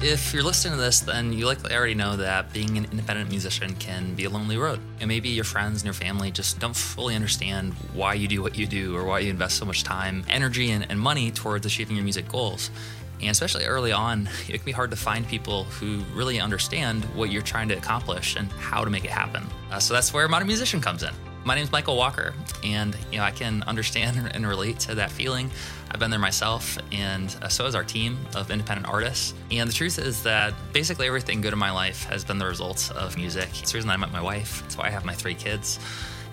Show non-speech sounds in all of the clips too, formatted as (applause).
If you're listening to this, then you likely already know that being an independent musician can be a lonely road. And maybe your friends and your family just don't fully understand why you do what you do or why you invest so much time, energy, and, and money towards achieving your music goals. And especially early on, (laughs) it can be hard to find people who really understand what you're trying to accomplish and how to make it happen. Uh, so that's where Modern Musician comes in. My name is Michael Walker, and you know I can understand (laughs) and relate to that feeling. I've been there myself, and uh, so has our team of independent artists. And the truth is that basically everything good in my life has been the result of music. It's the reason I met my wife. It's why I have my three kids.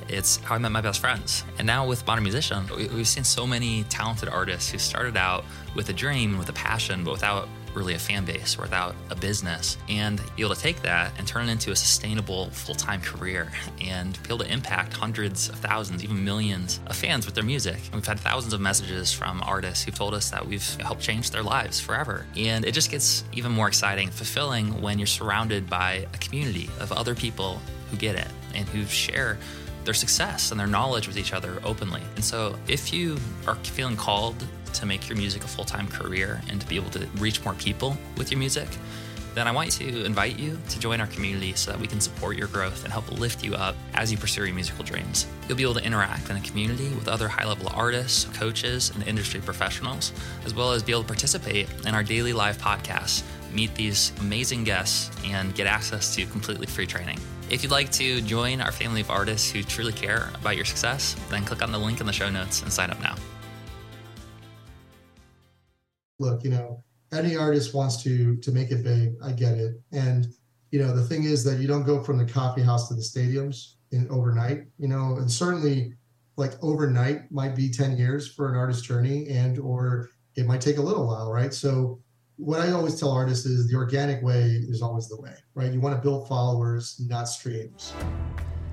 It's how I met my best friends. And now with Modern Musician, we've seen so many talented artists who started out with a dream, with a passion, but without really a fan base without a business and be able to take that and turn it into a sustainable full-time career and be able to impact hundreds of thousands even millions of fans with their music and we've had thousands of messages from artists who've told us that we've helped change their lives forever and it just gets even more exciting fulfilling when you're surrounded by a community of other people who get it and who share their success and their knowledge with each other openly. And so, if you are feeling called to make your music a full time career and to be able to reach more people with your music, then I want to invite you to join our community so that we can support your growth and help lift you up as you pursue your musical dreams. You'll be able to interact in a community with other high level artists, coaches, and industry professionals, as well as be able to participate in our daily live podcasts, meet these amazing guests, and get access to completely free training. If you'd like to join our family of artists who truly care about your success, then click on the link in the show notes and sign up now look, you know, any artist wants to to make it big. I get it. And you know, the thing is that you don't go from the coffee house to the stadiums in overnight, you know, and certainly like overnight might be 10 years for an artist journey and or it might take a little while, right? So what I always tell artists is the organic way is always the way, right? You want to build followers, not streams.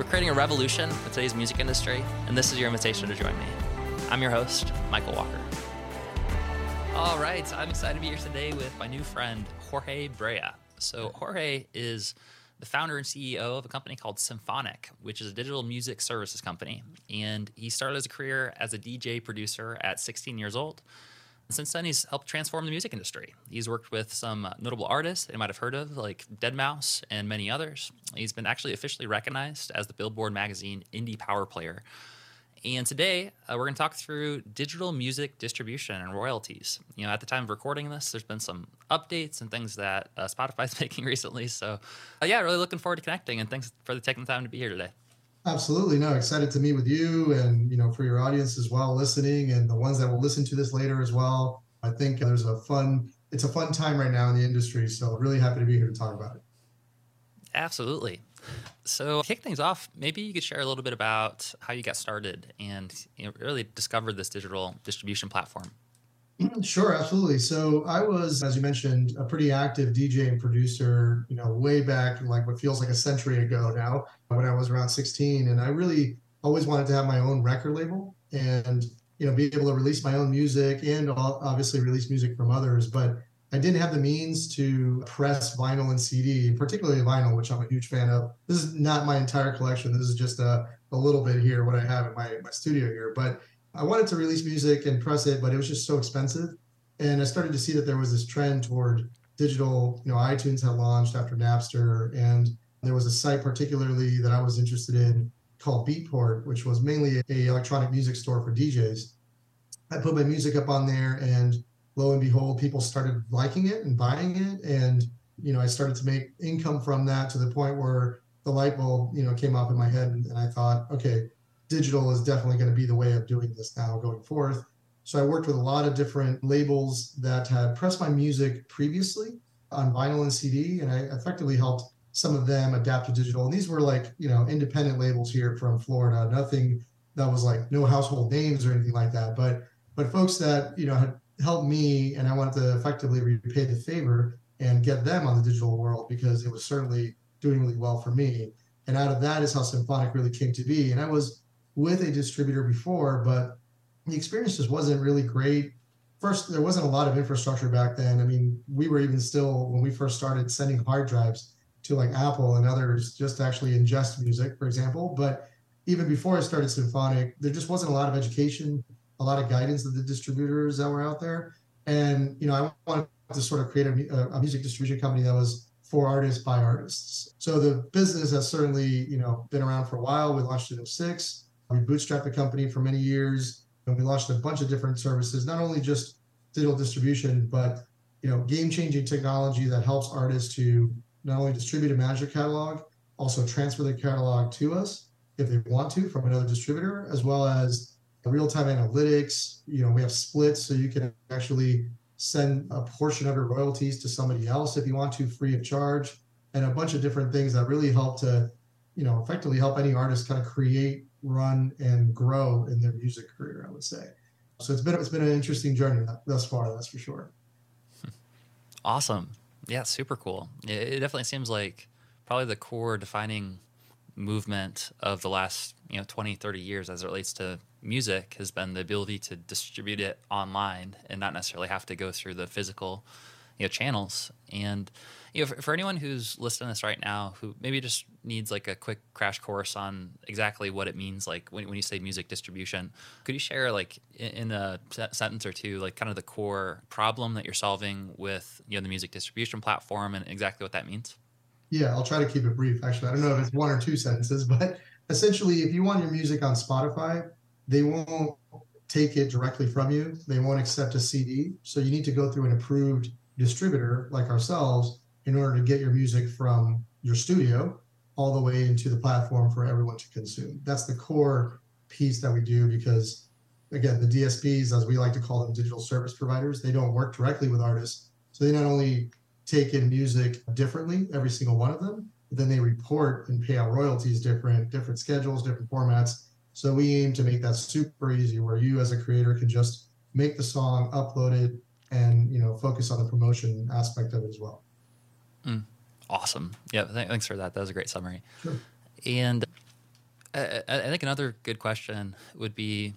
We're creating a revolution in today's music industry, and this is your invitation to join me. I'm your host, Michael Walker. All right, I'm excited to be here today with my new friend, Jorge Brea. So, Jorge is the founder and CEO of a company called Symphonic, which is a digital music services company. And he started his career as a DJ producer at 16 years old since then, he's helped transform the music industry. He's worked with some uh, notable artists that you might have heard of, like Deadmau5 and many others. He's been actually officially recognized as the Billboard Magazine Indie Power Player. And today, uh, we're going to talk through digital music distribution and royalties. You know, at the time of recording this, there's been some updates and things that uh, Spotify's (laughs) making recently. So, uh, yeah, really looking forward to connecting. And thanks for taking the time to be here today. Absolutely. No, excited to meet with you and, you know, for your audience as well listening and the ones that will listen to this later as well. I think there's a fun, it's a fun time right now in the industry. So really happy to be here to talk about it. Absolutely. So, kick things off, maybe you could share a little bit about how you got started and you know, really discovered this digital distribution platform. (clears throat) Sure, absolutely. So I was, as you mentioned, a pretty active DJ and producer, you know, way back, like what feels like a century ago now, when I was around 16. And I really always wanted to have my own record label and, you know, be able to release my own music and obviously release music from others. But I didn't have the means to press vinyl and CD, particularly vinyl, which I'm a huge fan of. This is not my entire collection. This is just a, a little bit here, what I have in my, my studio here. But I wanted to release music and press it, but it was just so expensive. And I started to see that there was this trend toward digital. You know, iTunes had launched after Napster, and there was a site particularly that I was interested in called Beatport, which was mainly a electronic music store for DJs. I put my music up on there, and lo and behold, people started liking it and buying it, and you know, I started to make income from that to the point where the light bulb, you know, came up in my head, and, and I thought, okay, digital is definitely going to be the way of doing this now going forth. So I worked with a lot of different labels that had pressed my music previously on vinyl and CD, and I effectively helped some of them adapt to digital. And these were like, you know, independent labels here from Florida, nothing that was like no household names or anything like that. But but folks that, you know, had helped me and I wanted to effectively repay the favor and get them on the digital world because it was certainly doing really well for me. And out of that is how Symphonic really came to be. And I was with a distributor before, but the experience just wasn't really great. First, there wasn't a lot of infrastructure back then. I mean, we were even still, when we first started sending hard drives to like Apple and others just to actually ingest music, for example. But even before I started Symphonic, there just wasn't a lot of education, a lot of guidance of the distributors that were out there. And, you know, I wanted to sort of create a, a music distribution company that was for artists by artists. So the business has certainly, you know, been around for a while. We launched it in 06. We bootstrapped the company for many years and we launched a bunch of different services, not only just digital distribution, but you know, game-changing technology that helps artists to not only distribute and manage their catalog, also transfer their catalog to us if they want to from another distributor, as well as real-time analytics. You know, we have splits, so you can actually send a portion of your royalties to somebody else if you want to, free of charge, and a bunch of different things that really help to, you know, effectively help any artist kind of create, run, and grow in their music career. I would say. So it's been it's been an interesting journey thus far. That's for sure. (laughs) Awesome. Yeah, super cool. It definitely seems like probably the core defining movement of the last you know 20 30 years as it relates to music has been the ability to distribute it online and not necessarily have to go through the physical you know channels. And you know for, for anyone who's listening to this right now who maybe just needs like a quick crash course on exactly what it means like when, when you say music distribution could you share like in, in a sentence or two like kind of the core problem that you're solving with you know the music distribution platform and exactly what that means? Yeah i'll try to keep it brief. Actually i don't know if it's one or two sentences (laughs) but essentially if you want your music on spotify they won't take it directly from you. They won't accept a cd so you need to go through an approved distributor like ourselves in order to get your music from your studio all the way into the platform for everyone to consume. That's the core piece that we do because, again, the DSPs, as we like to call them, digital service providers, they don't work directly with artists. So they not only take in music differently, every single one of them, but then they report and pay out royalties different, different schedules, different formats. So we aim to make that super easy where you as a creator can just make the song, upload it, and you know focus on the promotion aspect of it as well. Mm, awesome. Yeah, th- thanks for that. That was a great summary. Sure. And I, I think another good question would be,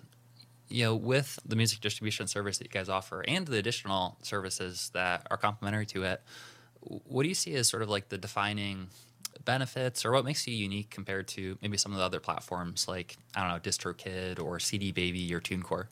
you know, with the music distribution service that you guys offer and the additional services that are complementary to it, what do you see as sort of like the defining benefits or what makes you unique compared to maybe some of the other platforms like I don't know DistroKid or CD Baby or TuneCore?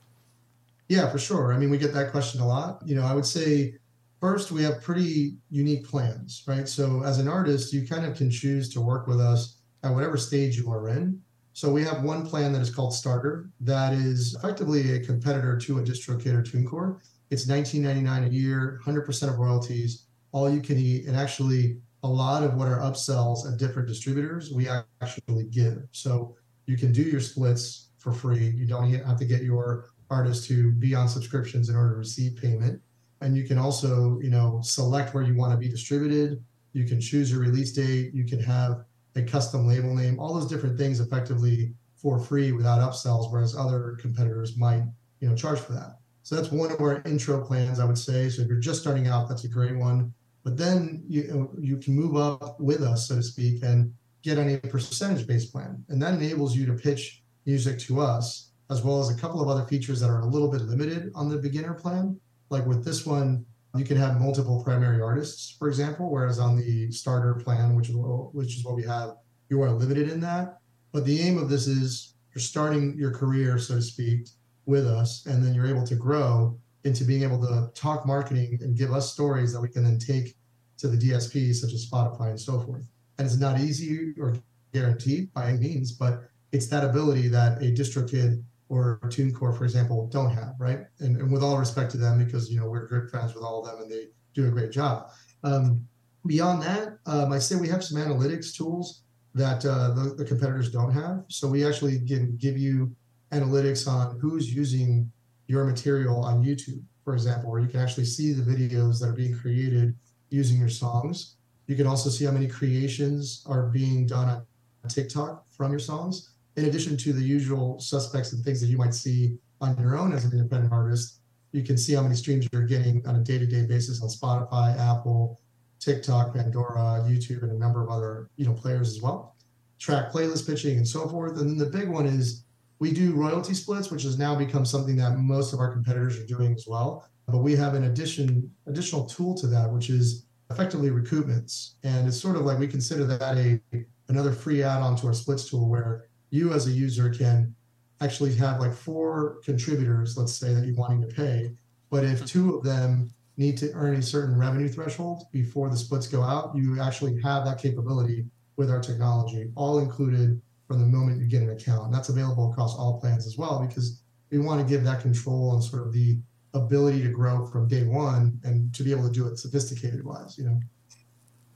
Yeah, for sure. I mean, we get that question a lot. You know, I would say first we have pretty unique plans, right? So as an artist, you kind of can choose to work with us at whatever stage you are in. So we have one plan that is called Starter that is effectively a competitor to a DistroKid or TuneCore. It's $19.99 a year, 100% of royalties, all you can eat, and actually a lot of what are upsells at different distributors we actually give. So you can do your splits for free. You don't have to get your artists to be on subscriptions in order to receive payment. And you can also, you know, select where you want to be distributed. You can choose your release date. You can have a custom label name, all those different things effectively for free without upsells, whereas other competitors might, you know, charge for that. So that's one of our intro plans, I would say. So if you're just starting out, that's a great one. But then you you can move up with us, so to speak, and get on a percentage-based plan, and that enables you to pitch music to us as well as a couple of other features that are a little bit limited on the beginner plan. Like with this one, you can have multiple primary artists, for example, whereas on the starter plan, which is which is what we have, you are limited in that. But the aim of this is you're starting your career, so to speak, with us, and then you're able to grow into being able to talk marketing and give us stories that we can then take to the DSPs such as Spotify and so forth. And it's not easy or guaranteed by any means, but it's that ability that a DistroKid or TuneCore, for example, don't have, right? And, and, with all respect to them, because you know we're good friends with all of them and they do a great job. Um, beyond that, um, I say we have some analytics tools that uh, the, the, competitors don't have. So we actually can give you analytics on who's using your material on YouTube, for example, where you can actually see the videos that are being created using your songs. You can also see how many creations are being done on TikTok from your songs in addition to the usual suspects and things that you might see on your own as an independent artist, you can see how many streams you're getting on a day-to-day basis on Spotify, Apple, TikTok, Pandora, YouTube, and a number of other you know players as well. Track playlist pitching and so forth. And then the big one is we do royalty splits, which has now become something that most of our competitors are doing as well. But we have an addition additional tool to that, which is effectively recoupments. And it's sort of like we consider that a another free add-on to our splits tool where you as a user can actually have like four contributors, let's say, that you're wanting to pay. But if two of them need to earn a certain revenue threshold before the splits go out, you actually have that capability with our technology, all included from the moment you get an account. And that's available across all plans as well because we want to give that control and sort of the ability to grow from day one and to be able to do it sophisticated wise, you know.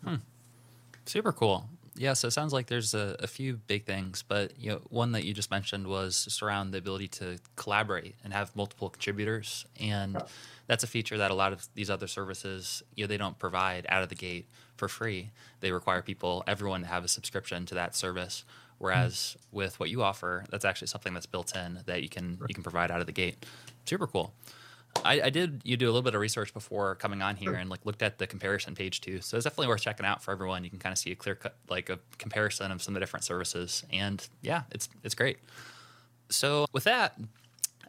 Hmm. Super cool. Yeah, so it sounds like there's a, a, few big things, but you know, one that you just mentioned was just around the ability to collaborate and have multiple contributors, and that's a feature that a lot of these other services, you know, they don't provide out of the gate for free. They require people, everyone, to have a subscription to that service. Whereas mm-hmm. with what you offer, that's actually something that's built in that you can right. you can provide out of the gate. Super cool. I, I, did you do a little bit of research before coming on here and like looked at the comparison page too. So it's definitely worth checking out for everyone. You can kind of see a clear cut like a comparison of some of the different services. And yeah, it's it's great. So with that,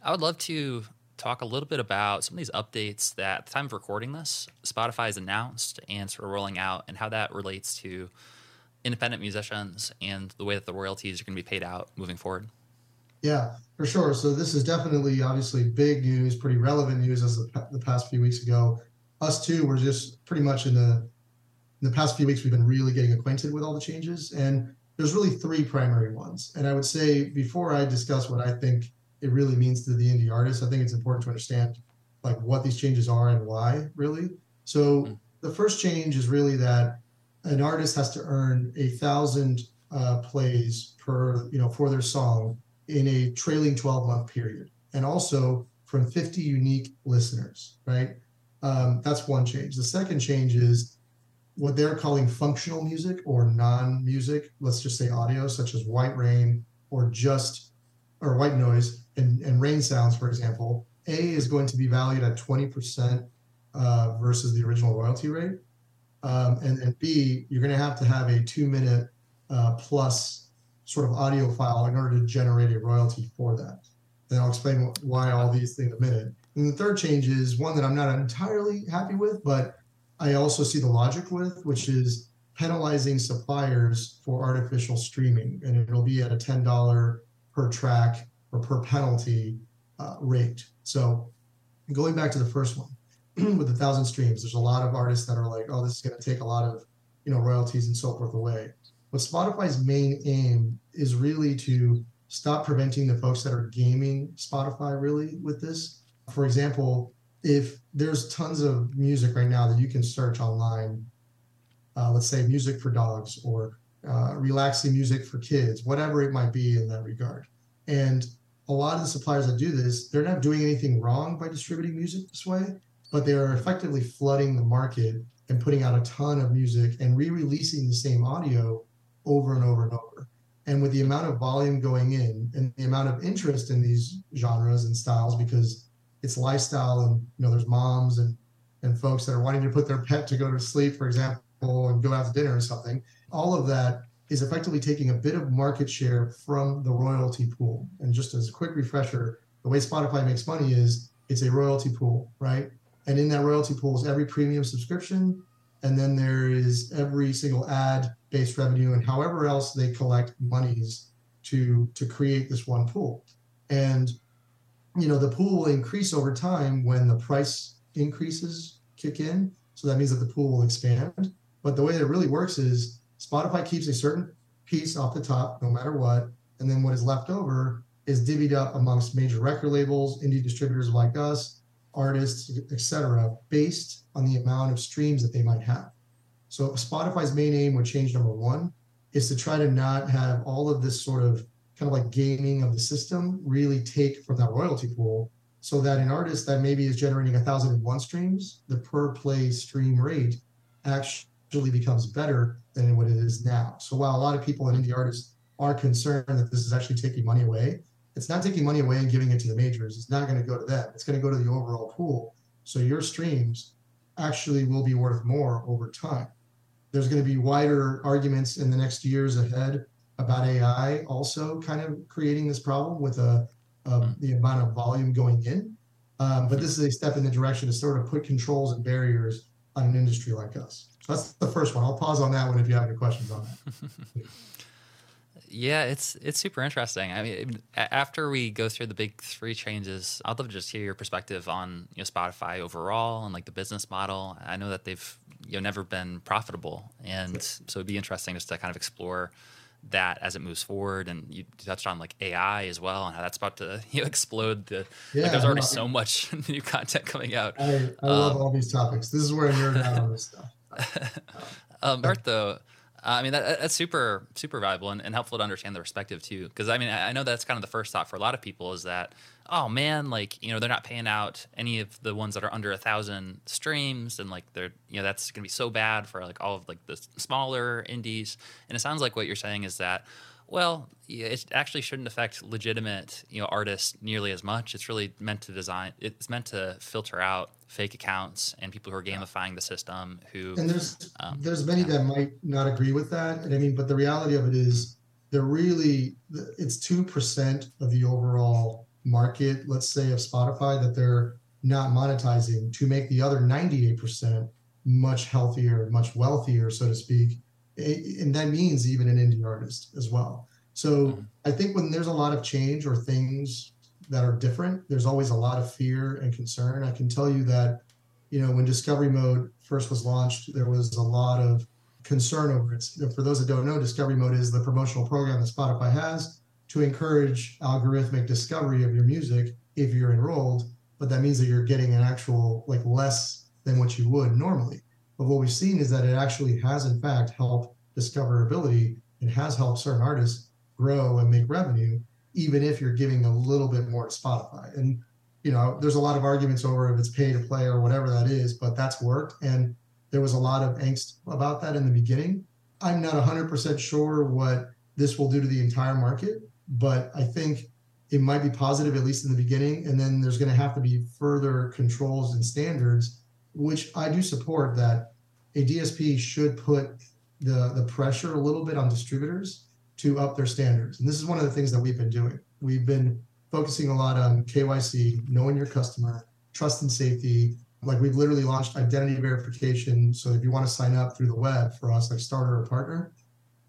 I would love to talk a little bit about some of these updates that at the time of recording this, Spotify has announced and sort of rolling out and how that relates to independent musicians and the way that the royalties are going to be paid out moving forward. Yeah, for sure. So this is definitely, obviously, big news, pretty relevant news as the, the past few weeks ago. Us too, we're just pretty much in the in the past few weeks we've been really getting acquainted with all the changes, and there's really three primary ones. And I would say before I discuss what I think it really means to the indie artist, I think it's important to understand like what these changes are and why, really. So mm-hmm. the first change is really that an artist has to earn a thousand uh, plays per you know for their song in a trailing 12 month period, and also from 50 unique listeners, right? Um, that's one change. The second change is what they're calling functional music or non music, let's just say audio, such as white rain or just or white noise and, and rain sounds, for example. A is going to be valued at 20% uh, versus the original royalty rate. Um, and, and B, you're going to have to have a two minute uh, plus sort of audio file in order to generate a royalty for that. Then I'll explain why all these things in a minute. And the third change is one that I'm not entirely happy with, but I also see the logic with, which is penalizing suppliers for artificial streaming. And it'll be at a $10 per track or per penalty uh, rate. So going back to the first one (clears throat) with a thousand streams, there's a lot of artists that are like, oh, this is going to take a lot of you know royalties and so forth away. But Spotify's main aim is really to stop preventing the folks that are gaming Spotify really with this. For example, if there's tons of music right now that you can search online, uh, let's say music for dogs or uh, relaxing music for kids, whatever it might be in that regard. And a lot of the suppliers that do this, they're not doing anything wrong by distributing music this way, but they are effectively flooding the market and putting out a ton of music and re-releasing the same audio over and over and over. And with the amount of volume going in and the amount of interest in these genres and styles, because it's lifestyle and you know there's moms and and folks that are wanting to put their pet to go to sleep, for example, and go out to dinner or something. All of that is effectively taking a bit of market share from the royalty pool. And just as a quick refresher, the way Spotify makes money is it's a royalty pool, right? And in that royalty pool is every premium subscription, and then there is every single ad based revenue and however else they collect monies to to create this one pool. And you know the pool will increase over time when the price increases kick in. So that means that the pool will expand. But the way that it really works is spotify keeps a certain piece off the top no matter what. And then what is left over is divvied up amongst major record labels indie distributors like us artists etc based on the amount of streams that they might have so Spotify's main aim with change number one is to try to not have all of this sort of kind of like gaming of the system really take from that royalty pool so that an artist that maybe is generating a thousand and one streams, the per play stream rate actually becomes better than what it is now. So while a lot of people and indie artists are concerned that this is actually taking money away, it's not taking money away and giving it to the majors. It's not going to go to them. It's going to go to the overall pool. So your streams actually will be worth more over time. There's going to be wider arguments in the next years ahead about AI also kind of creating this problem with a, a hmm. the amount of volume going in. Um, but this is a step in the direction to sort of put controls and barriers on an industry like us. So that's the first one. I'll pause on that one if you have any questions on that. (laughs) Yeah, it's it's super interesting. I mean, after we go through the big three changes, I'd love to just hear your perspective on you know Spotify overall and like the business model. I know that they've you know never been profitable, and so it'd be interesting just to kind of explore that as it moves forward. And you touched on like AI as well and how that's about to (laughs) you know, explode. The yeah, like there's already so much (laughs) new content coming out. I, I um, love all these topics. This is where I nerd out on this stuff. (laughs) um, Bert, though Uh, I mean, that, that's super, super valuable and, and, helpful to understand the perspective too. Because I mean, I, I know that's kind of the first thought for a lot of people is that, oh man, like you know, they're not paying out any of the ones that are under a thousand streams, and like they're, you know, that's going to be so bad for like all of like the smaller indies. And it sounds like what you're saying is that, well, it actually shouldn't affect legitimate, you know, artists nearly as much. It's really meant to design. It's meant to filter out fake accounts and people who are gamifying the system who and there's um, there's many yeah. that might not agree with that and i mean but the reality of it is they're really it's 2% of the overall market let's say of spotify that they're not monetizing to make the other 98% much healthier much wealthier so to speak and that means even an indie artist as well so mm-hmm. i think when there's a lot of change or things that are different. There's always a lot of fear and concern. I can tell you that, you know, when Discovery Mode first was launched, there was a lot of concern over it. For those that don't know, Discovery Mode is the promotional program that Spotify has to encourage algorithmic discovery of your music if you're enrolled. But that means that you're getting an actual like less than what you would normally. But what we've seen is that it actually has in fact helped discoverability and has helped certain artists grow and make revenue even if you're giving a little bit more to Spotify. And you know, there's a lot of arguments over if it's pay to play or whatever that is, but that's worked. And there was a lot of angst about that in the beginning. I'm not 100% sure what this will do to the entire market, but I think it might be positive, at least in the beginning. And then there's going to have to be further controls and standards, which I do support that a DSP should put the, the pressure a little bit on distributors to up their standards. And this is one of the things that we've been doing. We've been focusing a lot on KYC, knowing your customer, trust and safety. Like we've literally launched identity verification. So if you want to sign up through the web for us, like starter or partner,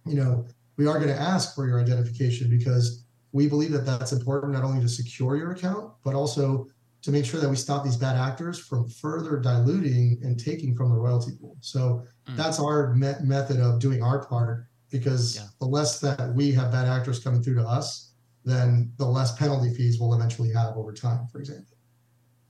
you know, we are going to ask for your identification because we believe that that's important not only to secure your account, but also to make sure that we stop these bad actors from further diluting and taking from the royalty pool. So mm. that's our me- method of doing our part because yeah. the less that we have bad actors coming through to us, then the less penalty fees we'll eventually have over time, for example.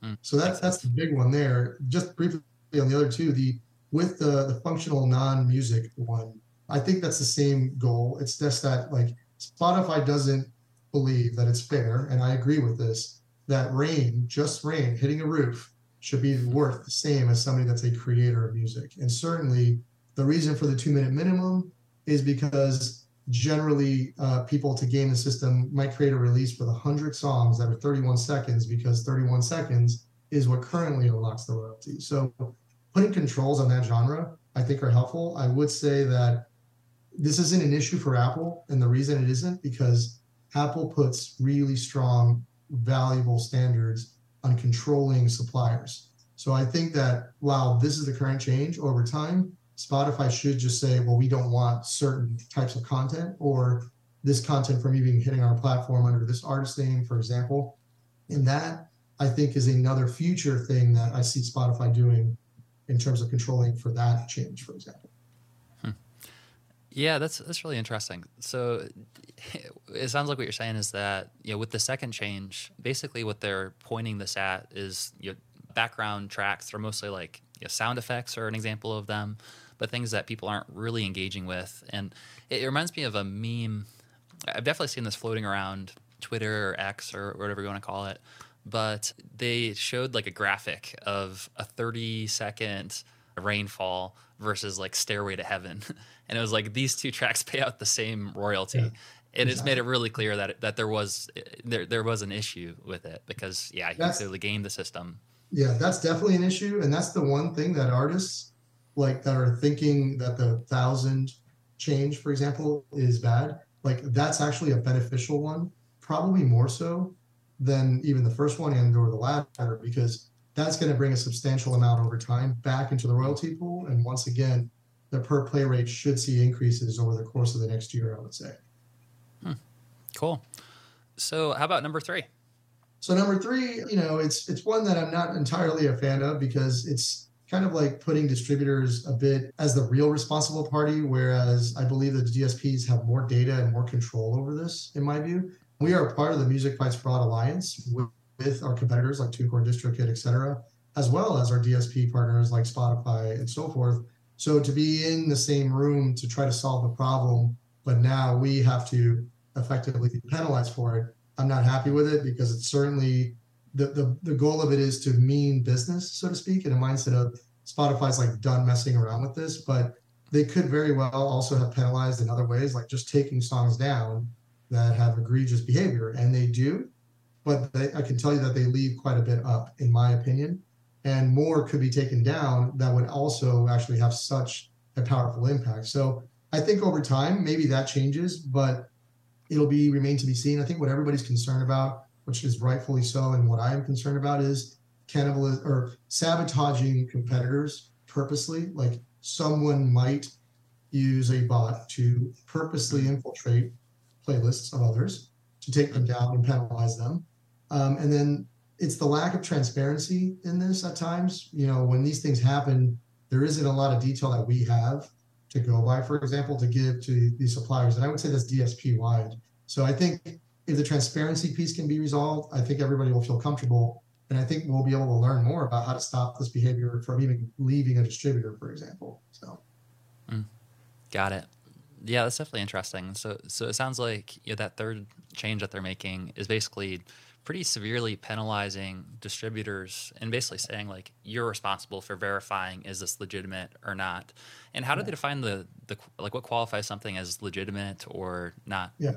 Mm. So that's that's the big one there. Just briefly on the other two, the with the the functional non-music one, I think that's the same goal. It's just that like Spotify doesn't believe that it's fair, and I agree with this, that rain, just rain, hitting a roof should be worth the same as somebody that's a creator of music. And certainly the reason for the two minute minimum is because generally uh, people to game the system might create a release with 100 songs that are 31 seconds because 31 seconds is what currently unlocks the royalty. So putting controls on that genre, I think are helpful. I would say that this isn't an issue for Apple. And the reason it isn't because Apple puts really strong, valuable standards on controlling suppliers. So I think that while this is the current change over time, Spotify should just say, well, we don't want certain types of content or this content from you being hitting our platform under this artist name, for example. And that I think is another future thing that I see Spotify doing in terms of controlling for that change, for example. Yeah, that's that's really interesting. So it sounds like what you're saying is that you know with the second change, basically what they're pointing this at is you know, background tracks. They're mostly like you know, sound effects are an example of them but things that people aren't really engaging with. And it, it reminds me of a meme. I've definitely seen this floating around Twitter or X or whatever you want to call it. But they showed like a graphic of a 30 second rainfall versus like Stairway to Heaven. (laughs) And it was like these two (laughs) tracks pay out the same royalty. Yeah, and exactly. it's made it really clear that that there was eh, there there was an issue with it because yeah, you clearly game the system Yeah, that's definitely an issue, and that's the one thing that artists like that are thinking that the thousand change, for example, is bad. Like that's actually a beneficial one, probably more so than even the first one and or the latter, because that's going to bring a substantial amount over time back into the royalty pool. And once again, the per play rate should see increases over the course of the next year, I would say. Hmm. Cool. So how about number three? So number three, you know, it's it's one that I'm not entirely a fan of because it's kind of like putting distributors a bit as the real responsible party, whereas I believe that the DSPs have more data and more control over this, in my view. We are part of the Music Fights Fraud Alliance with, with our competitors like TuneCore, DistroKid, et cetera, as well as our DSP partners like Spotify and so forth. So to be in the same room to try to solve the problem, but now we have to effectively be penalized for it, I'm not happy with it because it's certainly the, the the goal of it is to mean business, so to speak, in a mindset of Spotify's like done messing around with this, but they could very well also have penalized in other ways, like just taking songs down that have egregious behavior, and they do. But they, I can tell you that they leave quite a bit up, in my opinion, and more could be taken down that would also actually have such a powerful impact. So I think over time, maybe that changes, but it'll be remain to be seen. I think what everybody's concerned about which is rightfully so. And what I am concerned about is cannibalism or sabotaging competitors purposely. Like someone might use a bot to purposely infiltrate playlists of others to take them down and penalize them. Um, and then it's the lack of transparency in this at times. You know, when these things happen, there isn't a lot of detail that we have to go by, for example, to give to these suppliers. And I would say that's DSP wide. So I think if the transparency piece can be resolved, I think everybody will feel comfortable. And I think we'll be able to learn more about how to stop this behavior from even leaving a distributor, for example. So, mm, got it. Yeah, that's definitely interesting. So, so it sounds like you know, that third change that they're making is basically pretty severely penalizing distributors and basically saying like you're responsible for verifying is this legitimate or not. And how do they define the the like what qualifies something as legitimate or not? Yeah.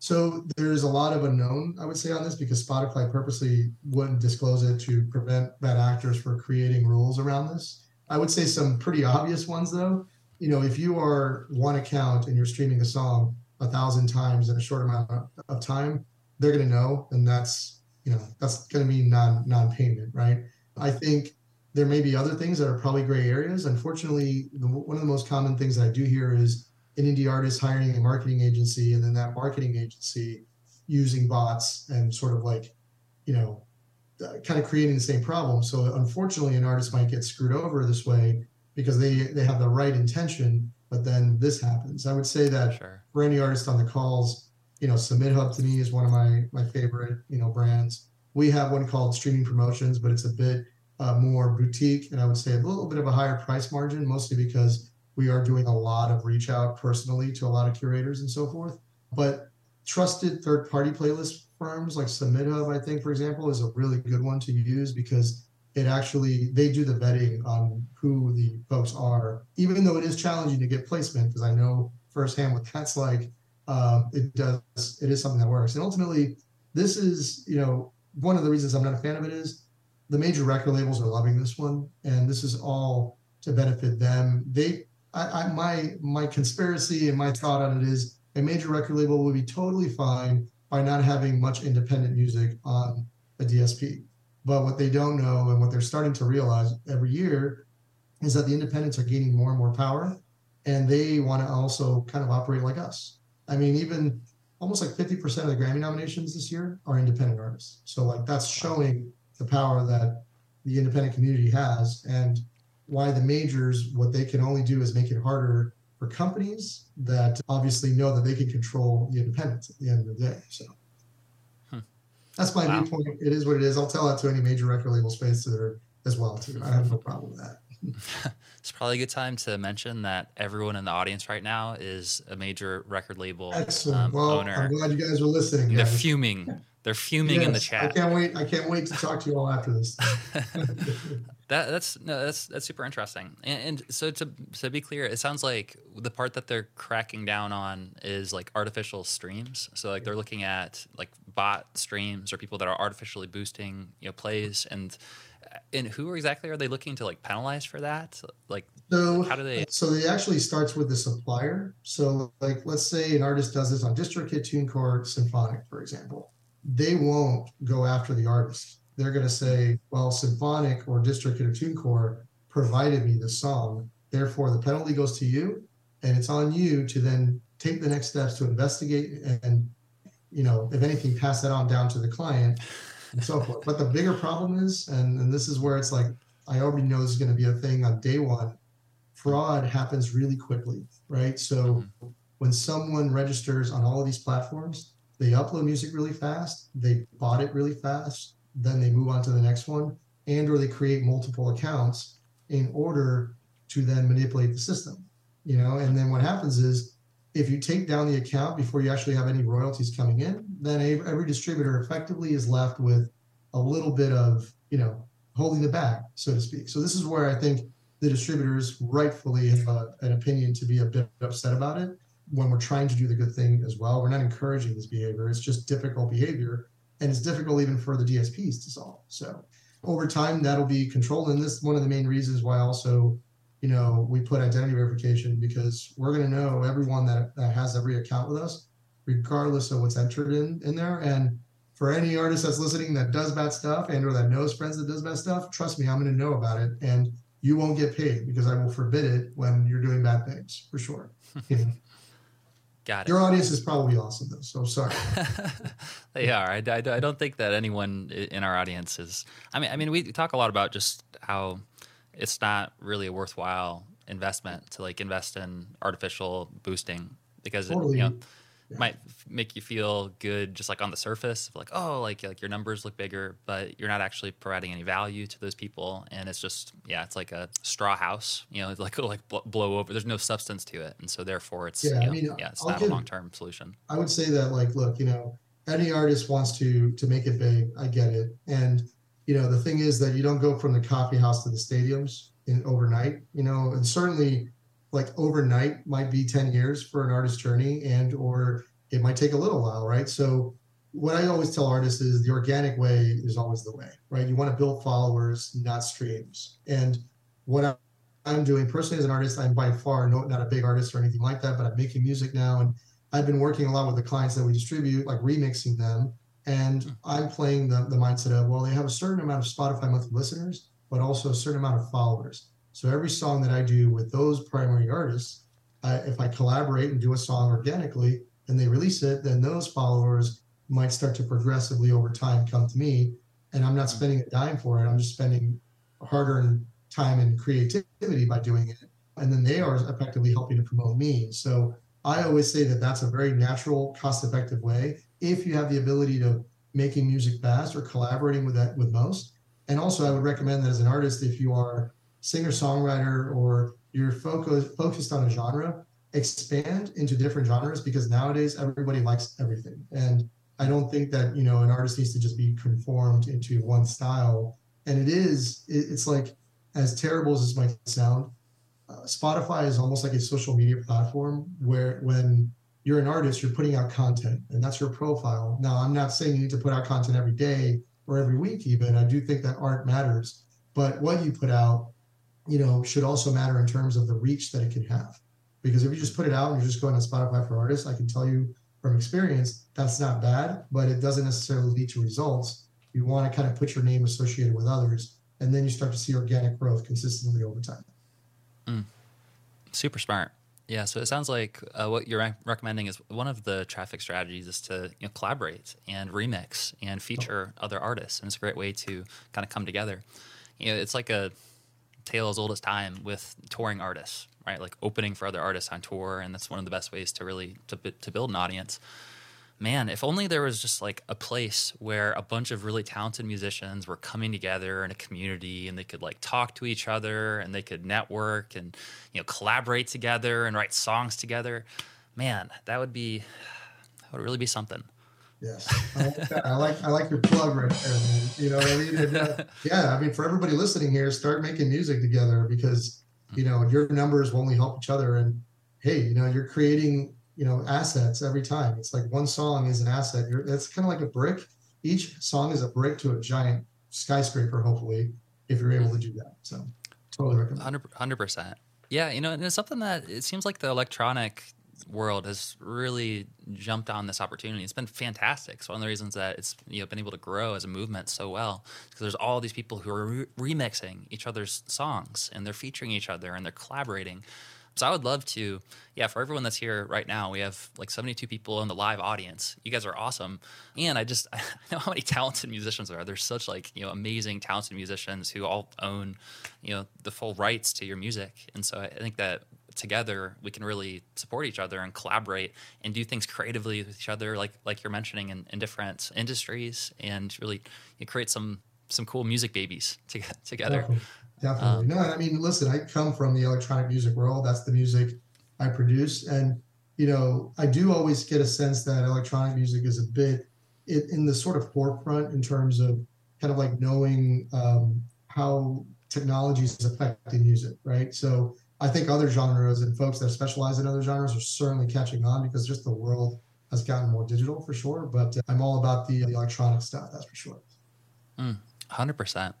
So there's a lot of unknown, I would say, on this because Spotify purposely wouldn't disclose it to prevent bad actors from creating rules around this. I would say some pretty obvious ones, though. You know, if you are one account and you're streaming a song a thousand times in a short amount of time, they're going to know, and that's you know that's going to mean non non-payment, right? I think there may be other things that are probably gray areas. Unfortunately, the, one of the most common things that I do hear is an indie artist hiring a marketing agency and then that marketing agency using bots and sort of like you know uh, kind of creating the same problem so unfortunately an artist might get screwed over this way because they they have the right intention but then this happens i would say that sure. for any artist on the calls you know SubmitHub to me is one of my my favorite you know brands we have one called streaming promotions but it's a bit uh, more boutique and i would say a little bit of a higher price margin mostly because we are doing a lot of reach out personally to a lot of curators and so forth. But trusted third party playlist firms like SubmitHub, I think, for example, is a really good one to use because it actually they do the vetting on who the folks are, even though it is challenging to get placement because I know firsthand what that's like. Um, it does it is something that works, and ultimately, this is you know one of the reasons I'm not a fan of it is the major record labels are loving this one, and this is all to benefit them. They I, I, my my conspiracy and my thought on it is a major record label would be totally fine by not having much independent music on a DSP. But what they don't know and what they're starting to realize every year is that the independents are gaining more and more power and they want to also kind of operate like us. I mean, even almost like 50% of the Grammy nominations this year are independent artists. So like that's showing the power that the independent community has. And why the majors, what they can only do is make it harder for companies that obviously know that they can control the independents at the end of the day. So that's my wow. viewpoint. It is what it is. I'll tell that to any major record label space there as well too. I have no problem with that. (laughs) it's probably a good time to mention that everyone in the audience right now is a major record label Excellent. Um, well, owner. I'm glad you guys are listening. They're fuming. They're fuming yes, in the chat. I can't wait. I can't wait to talk to you all after this. (laughs) that that's no, that's that's super interesting. And, and, so to to be clear, it sounds like the part that they're cracking down on is like artificial streams. So like they're looking at like bot streams or people that are artificially boosting you know plays and and who exactly are they looking to like penalize for that? Like, so how do they? So they actually starts with the supplier. So like, let's say an artist does this on DistroKid, TuneCore, Symphonic, for example. They won't go after the artist. They're going to say, well, Symphonic or DistroKid or TuneCore provided me the song. Therefore, the penalty goes to you, and it's on you to then take the next steps to investigate and, you know, if anything, pass that on down to the client and so forth. But the bigger problem is, and, and this is where it's like, I already know this is going to be a thing on day one. Fraud happens really quickly, right? So mm-hmm. when someone registers on all of these platforms, they upload music really fast, they bought it really fast, then they move on to the next one, and or they create multiple accounts in order to then manipulate the system. You know, and then what happens is if you take down the account before you actually have any royalties coming in, then every distributor effectively is left with a little bit of, you know, holding the bag, so to speak. So this is where I think the distributors rightfully have a, an opinion to be a bit upset about it when we're trying to do the good thing as well. We're not encouraging this behavior. It's just difficult behavior and it's difficult even for the DSPs to solve. So over time, that'll be controlled. And this is one of the main reasons why also, you know, we put identity verification because we're going to know everyone that, that has every account with us, regardless of what's entered in, in there. And for any artist that's listening that does bad stuff and or that knows friends that does bad stuff, trust me, I'm going to know about it. And you won't get paid because I will forbid it when you're doing bad things for sure. (laughs) Got it. (laughs) Your audience is probably awesome, though. So sorry. (laughs) they are. I, I, I, don't think that anyone in our audience is. I mean, I mean, we talk a lot about just how it's not really a worthwhile investment to like invest in artificial boosting because totally. it, you know yeah. might make you feel good just like on the surface like oh like like your numbers look bigger but you're not actually providing any value to those people and it's just yeah it's like a straw house you know it's (laughs) like like blow over there's no substance to it and so therefore it's yeah, you know, I mean, yeah it's I'll not give, a long-term solution i would say that like look you know any artist wants to to make it big i get it and you know the thing is that you don't go from the coffee house to the stadiums in overnight you know and certainly like overnight might be 10 years for an artist journey and or it might take a little while right? So what i always tell artists is the organic way is always the way right? You want to build followers not streams. And what i'm doing personally as an artist i'm by far no, not a big artist or anything like that but i'm making music now. And i've been working a lot with the clients that we distribute like remixing them and hmm. i'm playing the, the mindset of well they have a certain amount of spotify monthly listeners but also a certain amount of followers so every song that I do with those primary artists, I, if I collaborate and do a song organically and they release it, then those followers might start to progressively over time come to me. And I'm not spending a dime for it. I'm just spending hard-earned time and creativity by doing it. And then they are effectively helping to promote me. So I always say that that's a very natural, cost-effective way if you have the ability to making music fast or collaborating with that with most. And also, I would recommend that as an artist, if you are singer songwriter or you're focused focused on a genre, expand into different genres because nowadays everybody likes everything. And I don't think that you know an artist needs to just be conformed into one style. And it is it's like as terrible as this might sound, uh, Spotify is almost like a social media platform where when you're an artist, you're putting out content and that's your profile. Now, I'm not saying you need to put out content every day or every week, even. I do think that art matters, but what you put out you know, should also matter in terms of the reach that it can have. Because if you just put it out and you're just going to Spotify for artists, I can tell you from experience that's not bad, but it doesn't necessarily lead to results. You want to kind of put your name associated with others, and then you start to see organic growth consistently over time. Mm. Super smart. Yeah, so it sounds like uh, what you're re- recommending is one of the traffic strategies is to you know, collaborate and remix and feature oh. other artists, and it's a great way to kind of come together. You know, it's like a tale as old as time with touring artists, right? Like opening for other artists on tour, and that's one of the best ways to really to, to build an audience. Man, if only there was just like a place where a bunch of really talented musicians were coming together in a community and they could like talk to each other and they could network and you know collaborate together and write songs together. Man, that would be that would really be something. Yes, I like, I like, I like your plug right there, man. You know what I mean? And, uh, (laughs) yeah, I mean for everybody listening here, start making music together because you know your numbers will only help each other. And hey, you know you're creating you know assets every time. It's like one song is an asset. You're, it's kind of like a brick. Each song is a brick to a giant skyscraper, hopefully. if you're able to do that. So totally recommend. Hundred percent. Yeah, you know, and it's something that it seems like the electronic world has really jumped on this opportunity. It's been fantastic. It's one of the reasons that it's you know been able to grow as a movement so well because there's all these people who are re- remixing each other's songs and they're featuring each other and they're collaborating. So I would love to, yeah, for everyone that's here right now, we have like 72 people in the live audience. You guys are awesome. And I just (laughs) I know how many talented musicians there are. There's such like, you know, amazing talented musicians who all own, you know, the full rights to your music. And so I think that together we can really support each other and collaborate and do things creatively with each other like like you're mentioning in, in different industries and really create some some cool music babies (laughs) to, together definitely. Um, no i mean listen i come from the electronic music world that's the music i produce and you know i do always get a sense that electronic music is a bit in the sort of forefront in terms of kind of like knowing um, how technology is affecting music right so I think other genres and folks that specialize in other genres are certainly catching on because just the world has gotten more digital for sure. But I'm all about the, electronic stuff, that's for sure. Mm, 100%.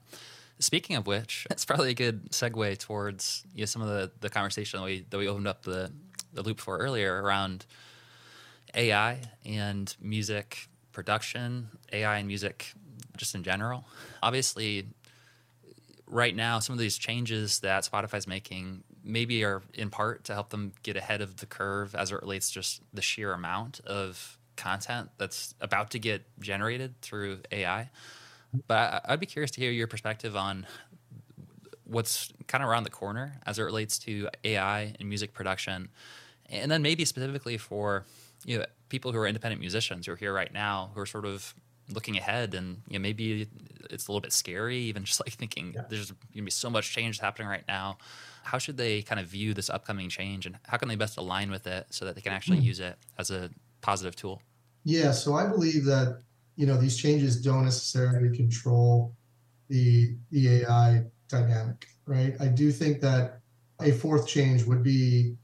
Speaking of which, (laughs) it's probably a good segue towards you know, some of the, the conversation that we, that we opened up the, the loop for earlier around AI and music production, AI and music just in general. Obviously, right now, some of these changes that Spotify's making maybe are in part to help them get ahead of the curve as it relates just the sheer amount of content that's about to get generated through AI. But I'd be curious to hear your perspective on what's kind of around the corner as it relates to AI and music production, and then maybe specifically for you know people who are independent musicians who are here right now who are sort of looking ahead and you know maybe it's a little bit scary even just like thinking yeah. there's gonna be so much change happening right now how should they kind of view this upcoming change and how can they best align with it so that they can actually mm-hmm. use it as a positive tool yeah so i believe that you know these changes don't necessarily control the the ai dynamic right i do think that a fourth change would be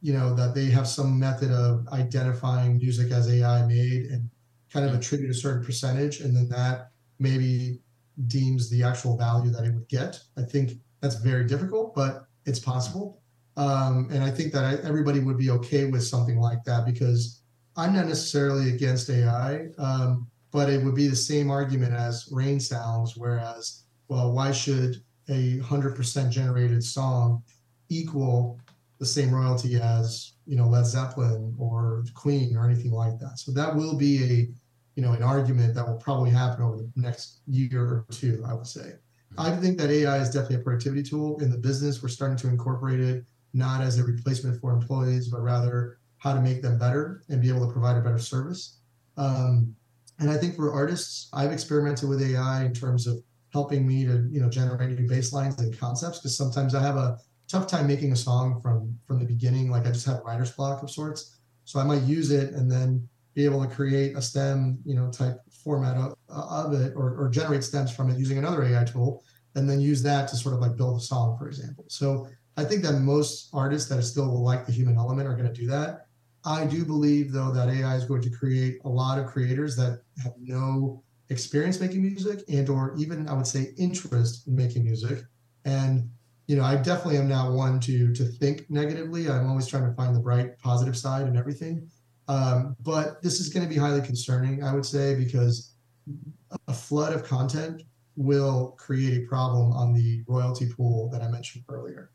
you know that they have some method of identifying music as ai made and kind of attribute a certain percentage, and then that maybe deems the actual value that it would get. I think that's very difficult, but it's possible. Um, and I think that I, everybody would be okay with something like that because I'm not necessarily against AI, um, but it would be the same argument as rain sounds. Whereas, well, why should a 100% generated song equal the same royalty as you know Led Zeppelin or Queen or anything like that. So that will be a you know an argument that will probably happen over the next year or two. I would say. I think that AI is definitely a productivity tool in the business. We're starting to incorporate it not as a replacement for employees, but rather how to make them better and be able to provide a better service. Um, and I think for artists, I've experimented with AI in terms of helping me to you know generate new basslines and concepts because sometimes I have a tough time making a song from from the beginning. Like I just have writer's block of sorts. So I might use it and then be able to create a stem, you know, type format of, of it or, or generate stems from it using another AI tool, and then use that to sort of like build a song, for example. So I think that most artists that still like the human element are going to do that. I do believe though that AI is going to create a lot of creators that have no experience making music and or even I would say interest in making music. And you know, I definitely am not one to to think negatively. I'm always trying to find the bright, positive side in everything. Um, but this is going to be highly concerning, I would say, because a flood of content will create a problem on the royalty pool that I mentioned earlier.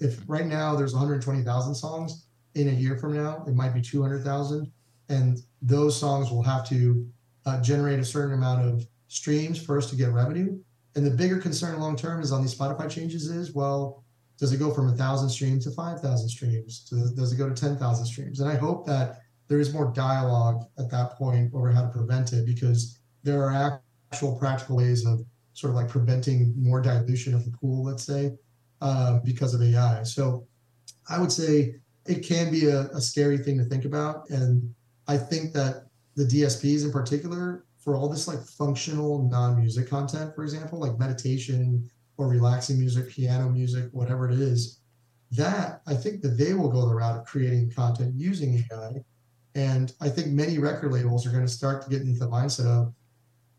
If right now there's 120,000 songs, in a year from now it might be 200,000, and those songs will have to uh, generate a certain amount of streams first to get revenue, and the bigger concern long term is on these Spotify changes is well, does it go from a thousand streams to five thousand streams? Does, does it go to ten thousand streams? And I hope that there is more dialogue at that point over how to prevent it because there are actual practical ways of sort of like preventing more dilution of the pool, let's say, uh, because of AI. So I would say it can be a, a scary thing to think about. And I think that the DSPs in particular for all this like functional non-music content, for example, like meditation or relaxing music, piano music, whatever it is, that I think that they will go the route of creating content using AI. And I think many record labels are going to start to get into the mindset of,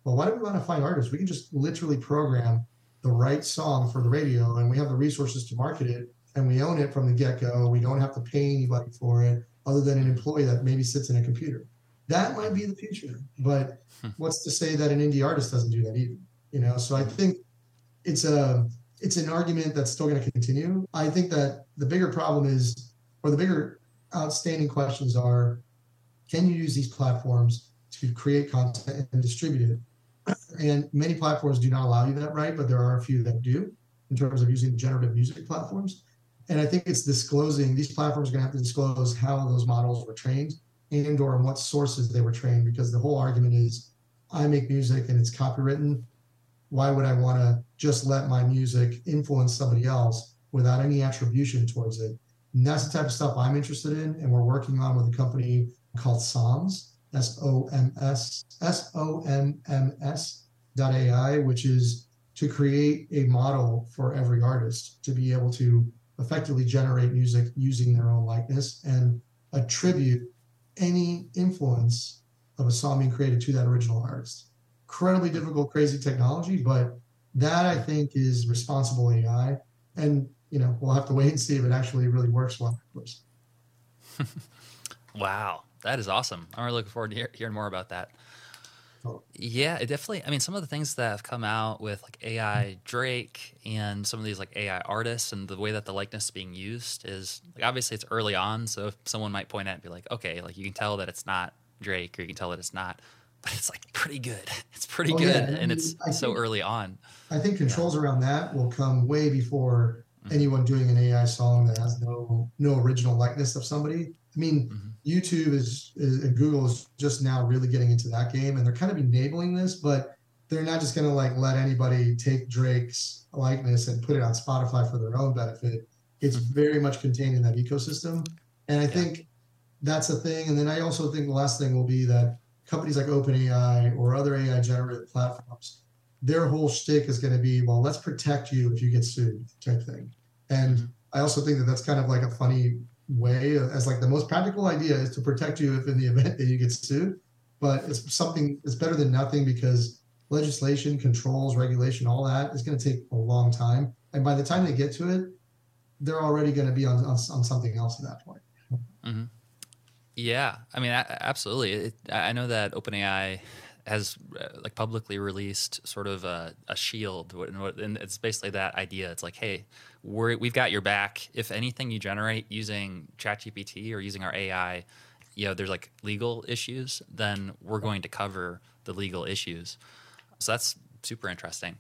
well, why do we want to find artists? We can just literally program the right song for the radio and we have the resources to market it and we own it from the get-go. We don't have to pay anybody for it other than an employee that maybe sits in a computer. That might be the future but hmm. what's to say that an indie artist doesn't do that either you know? So i think it's a it's an argument that's still going to continue. I think that the bigger problem is or the bigger outstanding questions are can you use these platforms to create content and distribute it? (clears throat) And many platforms do not allow you that right, but there are a few that do in terms of using generative music platforms. And I think it's disclosing these platforms are going to have to disclose how those models were trained and or on what sources they were trained because the whole argument is I make music and it's copywritten. Why would I want to just let my music influence somebody else without any attribution towards it? And that's the type of stuff I'm interested in. And we're working on with a company called SOMS, S O M S S O M M S dot AI, which is to create a model for every artist to be able to effectively generate music using their own likeness and attribute any influence of a song being created to that original artist. Incredibly difficult, crazy technology, but that I think is responsible AI. And you know, we'll have to wait and see if it actually really works well, of (laughs) course. wow. That is awesome. I'm really looking forward to hear, hearing more about that. Yeah, it definitely. I mean, some of the things that have come out with like AI Drake and some of these like AI artists and the way that the likeness is being used is like obviously it's early on. So if someone might point at and be like, okay, like you can tell that it's not Drake or you can tell that it's not, but it's like pretty good. (laughs) It's pretty oh, good, yeah. and it's I so early on. I think controls yeah. around that will come way before mm-hmm. anyone doing an AI song that has no no original likeness of somebody. I mean, mm-hmm. YouTube is, is, and Google is just now really getting into that game, and they're kind of enabling this, but they're not just going to like let anybody take Drake's likeness and put it on Spotify for their own benefit. It's mm-hmm. very much contained in that ecosystem, and I yeah. think that's a thing. And then I also think the last thing will be that companies like OpenAI or other AI generated platforms, their whole shtick is going to be, well, let's protect you if you get sued, type thing. And mm-hmm. I also think that that's kind of like a funny way as like the most practical idea is to protect you if in the event that you get sued but it's something it's better than nothing because legislation controls regulation all that is going to take a long time. And by the time they get to it they're already going to be on, on, on something else at that point. Mm-hmm. yeah i mean absolutely. It, i know that openai has uh, like publicly released sort of a, a shield and it's basically that idea. It's like hey we have got your back. If anything you generate using chatgpt or using our ai you know there's like legal issues then we're going to cover the legal issues. So that's super interesting.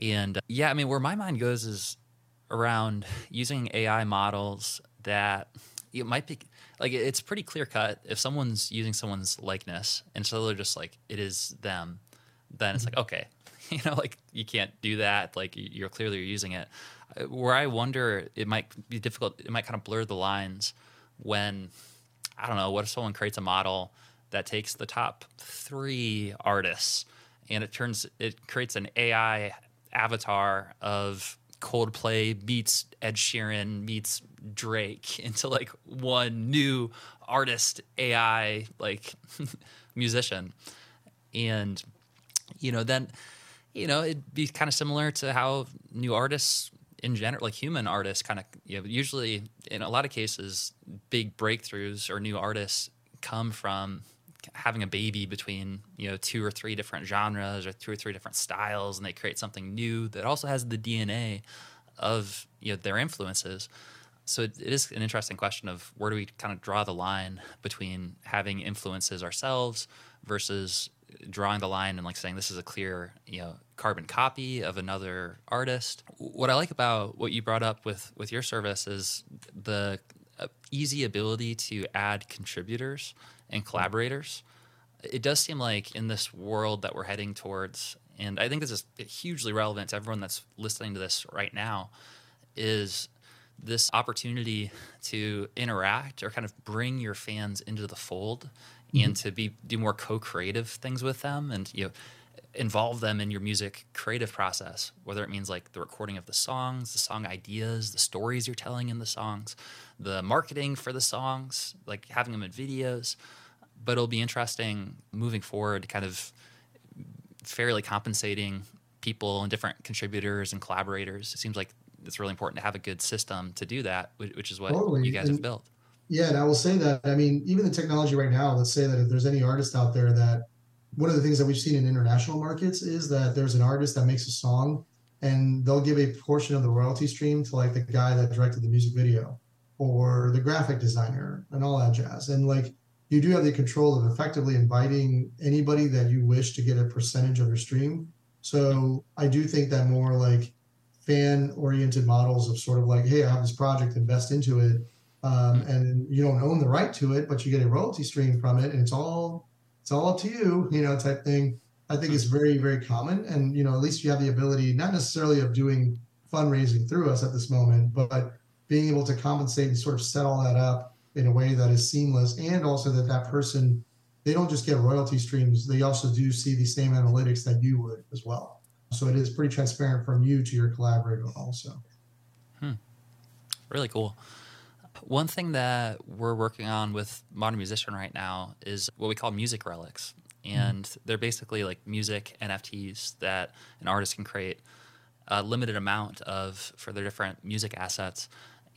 And uh, yeah i mean where my mind goes is around using ai models that it might be like it's pretty clear cut. If someone's using someone's likeness and so they're just like it is them then it's like mm-hmm. okay (laughs) you know like you can't do that. Like you're clearly using it where i wonder it might be difficult it might kind of blur the lines when i don't know what if someone creates a model that takes the top three artists and it turns it creates an ai avatar of Coldplay meets Ed Sheeran meets Drake (laughs) into like one new artist AI like (laughs) musician. And you know, then you know, it'd be kind of similar to how new artists in general, like human artists, kind of, you know, usually in a lot of cases, big breakthroughs or new artists come from having a baby between you know two or three different genres or two or three different styles and they create something new that also has the dna of you know their influences. So it, it is an interesting question of where do we kind of draw the line between having influences ourselves versus drawing the line and like saying this is a clear you know carbon copy of another artist what i like about what you brought up with with your service is the uh, easy ability to add contributors and collaborators. It does seem like in this world that we're heading towards, and I think this is hugely relevant to everyone that's listening to this right now, is this opportunity to interact or kind of bring your fans into the fold mm-hmm. and to be do more co-creative things with them and you know involve them in your music creative process whether it means like the recording of the songs the song ideas the stories you're telling in the songs the marketing for the songs like having them in videos but it'll be interesting moving forward, kind of fairly compensating people and different contributors and collaborators. It seems like it's really important to have a good system to do that, which is what totally. you guys and, have built. Yeah, and I will say that I mean, even the technology right now. Let's say that if there's any artist out there that one of the things that we've seen in international markets is that there's an artist that makes a song and they'll give a portion of the royalty stream to like the guy that directed the music video or the graphic designer and all that jazz. And like you do have the control of effectively inviting anybody that you wish to get a percentage of your stream. So I do think that more like fan oriented models of sort of like, hey, I have this project, invest into it. Um, and you don't own the right to it, but you get a royalty stream from it, and it's all it's all up to you, you know, type thing. I think it's very, very common. And, you know, at least you have the ability, not necessarily of doing fundraising through us at this moment, but being able to compensate and sort of set all that up in a way that is seamless. And also that that person, they don't just get royalty streams, they also do see the same analytics that you would as well. So it is pretty transparent from you to your collaborator also. Hmm. Really cool. One thing that we're working on with Modern Musician right now is what we call music relics. Mm-hmm. And mm-hmm. they're basically like music NFTs that an artist can create a limited amount of for their different music assets.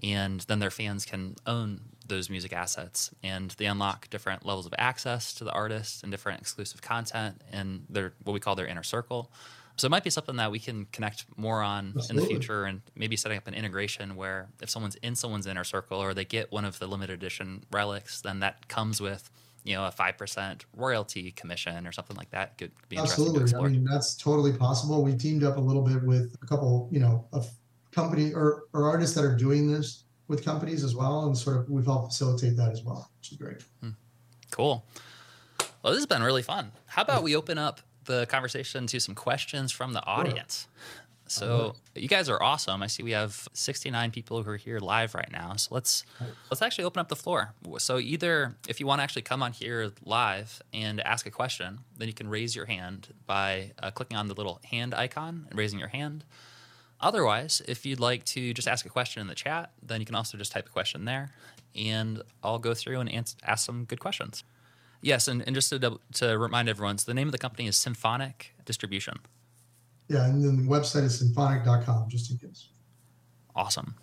And then their fans can own those music assets and they unlock different levels of access to the artist and different exclusive content and their what we call their inner circle. So it might be something that we can connect more on Absolutely. in the future and maybe setting up an integration where if someone's in someone's inner circle or they get one of the limited edition relics, then that comes with you know a five percent royalty commission or something like that could be absolutely. I mean that's totally possible. We teamed up a little bit with a couple, you know, of company or, or artists that are doing this with companies as well, and sort of we've helped facilitate that as well, which is great. Hmm. Cool. Well, this has been really fun. How about we open up the conversation to some questions from the audience? Sure. So you guys are awesome. I see we have 69 people who are here live right now. So let's let's actually open up the floor. So either if you want to actually come on here live and ask a question, then you can raise your hand by uh, clicking on the little hand icon and raising your hand. Otherwise, if you'd like to just ask a question in the chat, then you can also just type a question there, and I'll go through and answer, ask some good questions. Yes, and, and just to, to remind everyone, so the name of the company is Symphonic Distribution. Yeah, and then the website is symphonic.com, just in case. Awesome.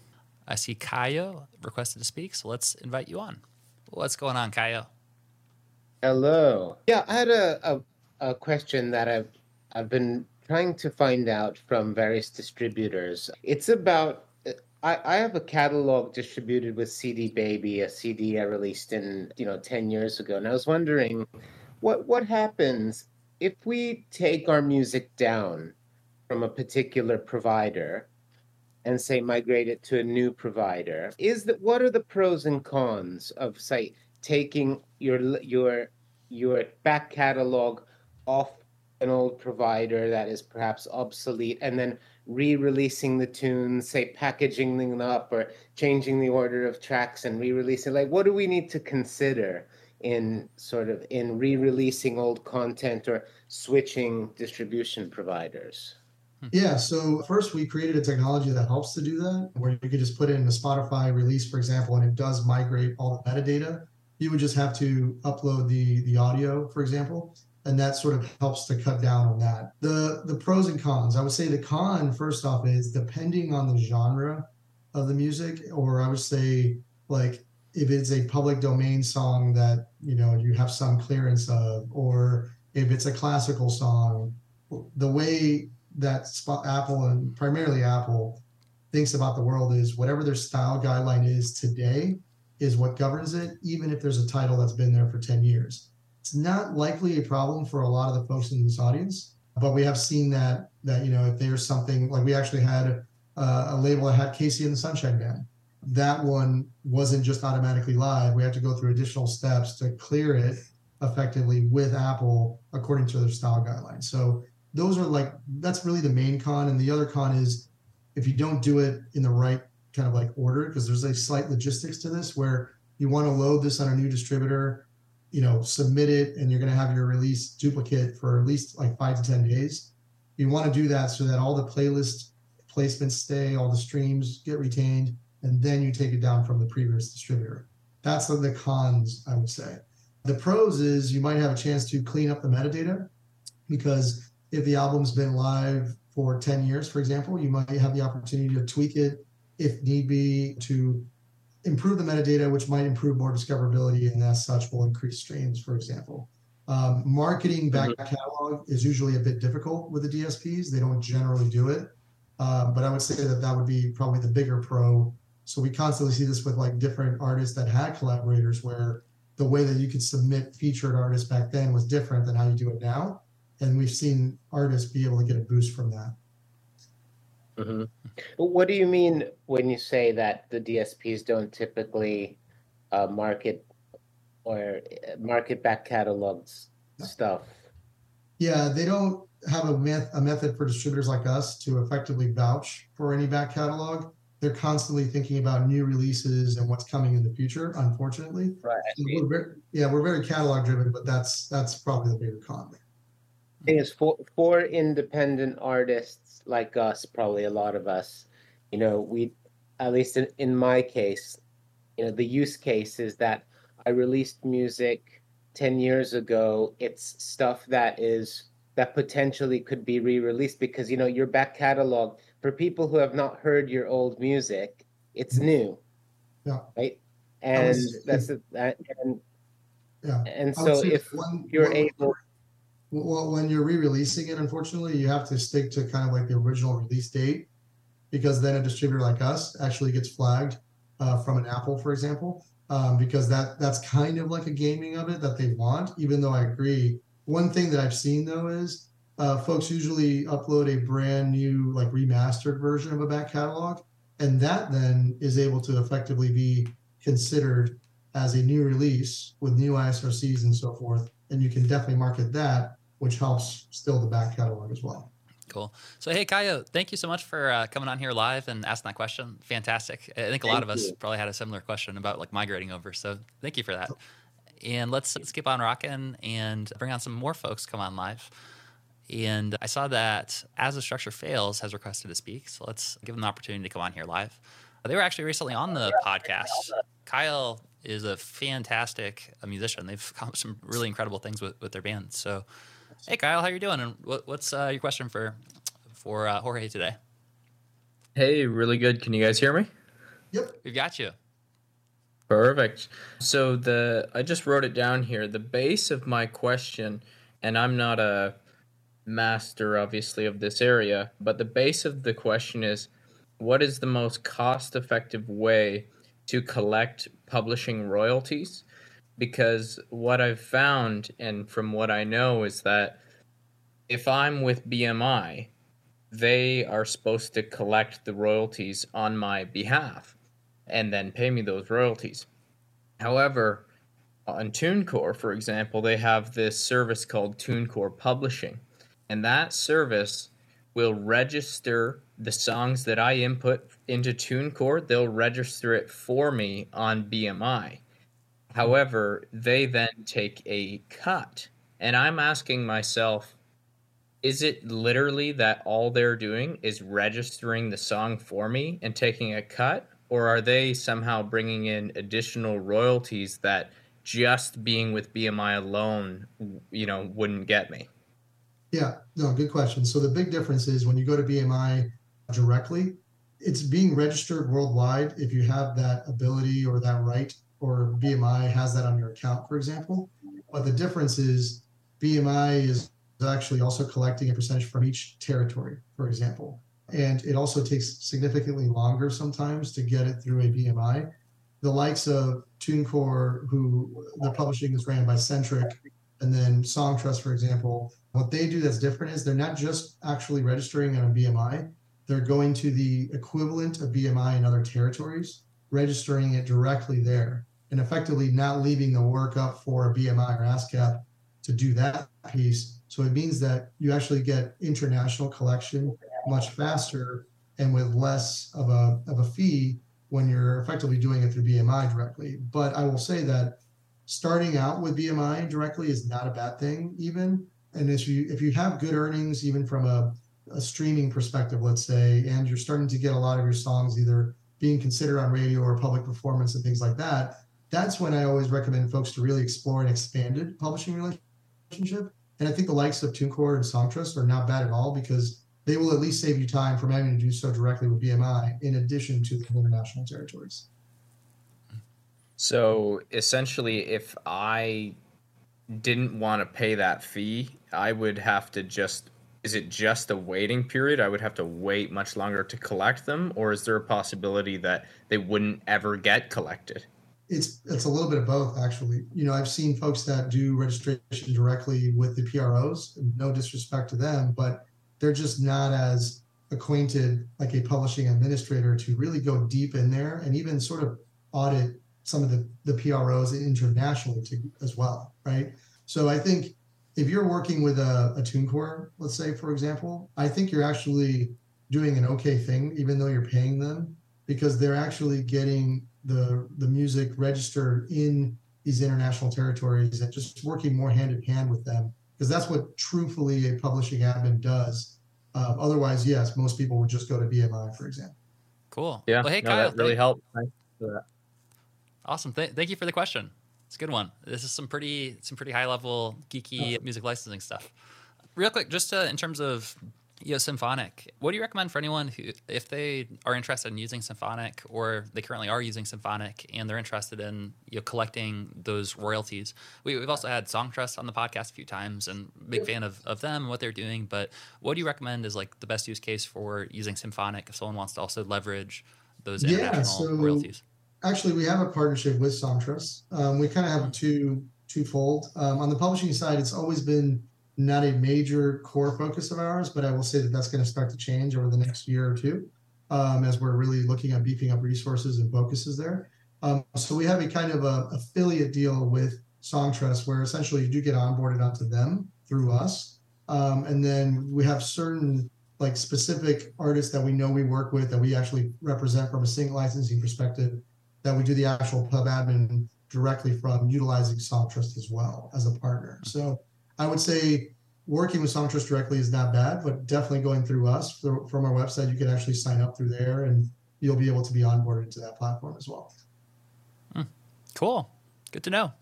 I see Kayo requested to speak, so let's invite you on. What's going on, Kayo? Hello. Yeah, I had a, a, a question that I've I've been trying to find out from various distributors. It's about I, I have a catalog distributed with CD Baby, a CD I released in you know ten years ago, and I was wondering what what happens if we take our music down from a particular provider and say migrate it to a new provider? Is that what are the pros and cons of say taking your your your back catalog off an old provider that is perhaps obsolete and then re-releasing the tunes say packaging them up or changing the order of tracks and re-releasing like what do we need to consider in sort of in re-releasing old content or switching distribution providers Hmm. Yeah. So first, we created a technology that helps to do that, where you could just put in a Spotify release, for example, and it does migrate all the metadata. You would just have to upload the the audio, for example, and that sort of helps to cut down on that. The the pros and cons. I would say the con first off is depending on the genre of the music, or I would say like if it's a public domain song that you know you have some clearance of, or if it's a classical song, the way that Apple and primarily Apple thinks about the world is whatever their style guideline is today is what governs it, even if there's a title that's been there for 10 years. It's not likely a problem for a lot of the folks in this audience, but we have seen that that you know if there's something like we actually had a label that had KC and the Sunshine Band. That one wasn't just automatically live. We had to go through additional steps to clear it effectively with Apple according to their style guidelines. So those are like that's really the main con and the other con is if you don't do it in the right kind of like order because there's a slight logistics to this where you want to load this on a new distributor you know submit it and you're going to have your release duplicate for at least like five to ten days you want to do that so that all the playlist placements stay all the streams get retained and then you take it down from the previous distributor that's the cons i would say the pros is you might have a chance to clean up the metadata because if the album's been live for 10 years, for example. You might have the opportunity to tweak it if need be to improve the metadata, which might improve more discoverability and as such will increase streams, for example. Um, marketing back mm-hmm. catalog is usually a bit difficult with the DSPs. They don't generally do it. Uh, but I would say that that would be probably the bigger pro. So we constantly see this with like different artists that had collaborators where the way that you could submit featured artists back then was different than how you do it now. And we've seen artists be able to get a boost from that. Mm-hmm. What do you mean when you say that the DSPs don't typically uh, market or uh, market back catalogs stuff? Yeah, they don't have a, met- a method for distributors like us to effectively vouch for any back catalog. They're constantly thinking about new releases and what's coming in the future. Unfortunately, right? So we're very, yeah, we're very catalog driven, but that's that's probably the bigger con. Thing is, for for independent artists like us, probably a lot of us, you know, we, at least in, in my case, you know, the use case is that I released music 10 years ago. It's stuff that is that potentially could be re-released because you know your back catalog for people who have not heard your old music, it's mm-hmm. new. Yeah. Right? And that's the, and yeah. And so if when, you're when, able well, when you're re-releasing it, unfortunately, you have to stick to kind of like the original release date because then a distributor like us actually gets flagged uh, from an Apple, for example, um, because that that's kind of like a gaming of it that they want. Even though I agree, one thing that I've seen though is uh, folks usually upload a brand new like remastered version of a back catalog, and that then is able to effectively be considered as a new release with new ISRCs and so forth. And you can definitely market that, which helps still the back catalog as well. Cool. So, hey, Caio, thank you so much for uh, coming on here live and asking that question. Fantastic. I think a lot thank of us you. probably had a similar question about like migrating over. So, thank you for that. And let's, let's keep on rocking and bring on some more folks come on live. And I saw that As the Structure Fails has requested to speak. So, let's give them the opportunity to come on here live. They were actually recently on the podcast. Kyle is a fantastic musician. They've accomplished some really incredible things with, with their band. So, Hey Kyle, how you doing? And what, what's uh, your question for for uh, Jorge today? Hey, really good. Can you guys hear me? Yep, we've got you. Perfect. So the I just wrote it down here. The base of my question, and I'm not a master obviously of this area, but the base of the question is what is the most cost-effective way to collect publishing royalties? Because what I've found and from what I know is that if I'm with BMI, they are supposed to collect the royalties on my behalf and then pay me those royalties. However, on TuneCore, for example, they have this service called TuneCore Publishing, and that service will register the songs that I input into TuneCore. They'll register it for me on BMI. However, they then take a cut. And I'm asking myself, is it literally that all they're doing is registering the song for me and taking a cut? Or are they somehow bringing in additional royalties that just being with BMI alone, you know, wouldn't get me? Yeah, no, good question. So the big difference is when you go to BMI directly, it's being registered worldwide if you have that ability or that right or BMI has that on your account, for example. But the difference is BMI is actually also collecting a percentage from each territory, for example. And it also takes significantly longer sometimes to get it through a BMI. The likes of TuneCore, who the publishing is ran by Sentric, and then Songtrust, for example, what they do that's different is they're not just actually registering on a BMI, they're going to the equivalent of BMI in other territories, registering it directly there and effectively not leaving the work up for a BMI or ASCAP to do that piece. So it means that you actually get international collection much faster and with less of a, of a fee when you're effectively doing it through BMI directly. But I will say that starting out with BMI directly is not a bad thing, even. And if you if you have good earnings, even from a, a streaming perspective, let's say, and you're starting to get a lot of your songs either being considered on radio or public performance and things like that, that's when I always recommend folks to really explore an expanded publishing relationship. And I think the likes of TuneCore and Songtrust are not bad at all because they will at least save you time from having to do so directly with BMI in addition to the international territories. So essentially, if I didn't want to pay that fee, I would have to just. Is it just a waiting period? I would have to wait much longer to collect them, or is there a possibility that they wouldn't ever get collected? It's it's a little bit of both, actually. You know, I've seen folks that do registration directly with the PROs. No disrespect to them, but they're just not as acquainted like a publishing administrator to really go deep in there and even sort of audit some of the, the PROs internationally to, as well, right? So I think if you're working with a, a TuneCore, let's say, for example, I think you're actually doing an okay thing, even though you're paying them, because they're actually getting the the music registered in these international territories and just working more hand in hand with them, because that's what truthfully a publishing admin does. Uh, otherwise, yes, most people would just go to BMI, for example. Cool. Yeah, Well, hey, no, Kyle. that really helped. That. Awesome. Th- thank you for the question. It's a good one. This is some pretty some pretty high level geeky music licensing stuff. Real quick, just uh, in terms of you know, Symphonic, what do you recommend for anyone who, if they are interested in using Symphonic or they currently are using Symphonic and they're interested in you know, collecting those royalties? We, we've also had Songtrust on the podcast a few times and big fan of, of them and what they're doing. But what do you recommend is like the best use case for using Symphonic if someone wants to also leverage those Yeah, so- royalties? actually we have a partnership with Songtrust. Um, we kind of have two twofold. Um, on the publishing side, it's always been not a major core focus of ours, but I will say that that's going to start to change over the next year or two um, as we're really looking at beefing up resources and focuses there. Um, so we have a kind of a affiliate deal with Songtrust where essentially you do get onboarded onto them through us, um, and then we have certain like specific artists that we know we work with that we actually represent from a sync licensing perspective that we do the actual pub admin directly from utilizing Songtrust as well as a partner. So I would say working with Songtrust directly is not bad, but definitely going through us through, from our website, you can actually sign up through there and you'll be able to be onboarded to that platform as well. Hmm. Cool. Good to know.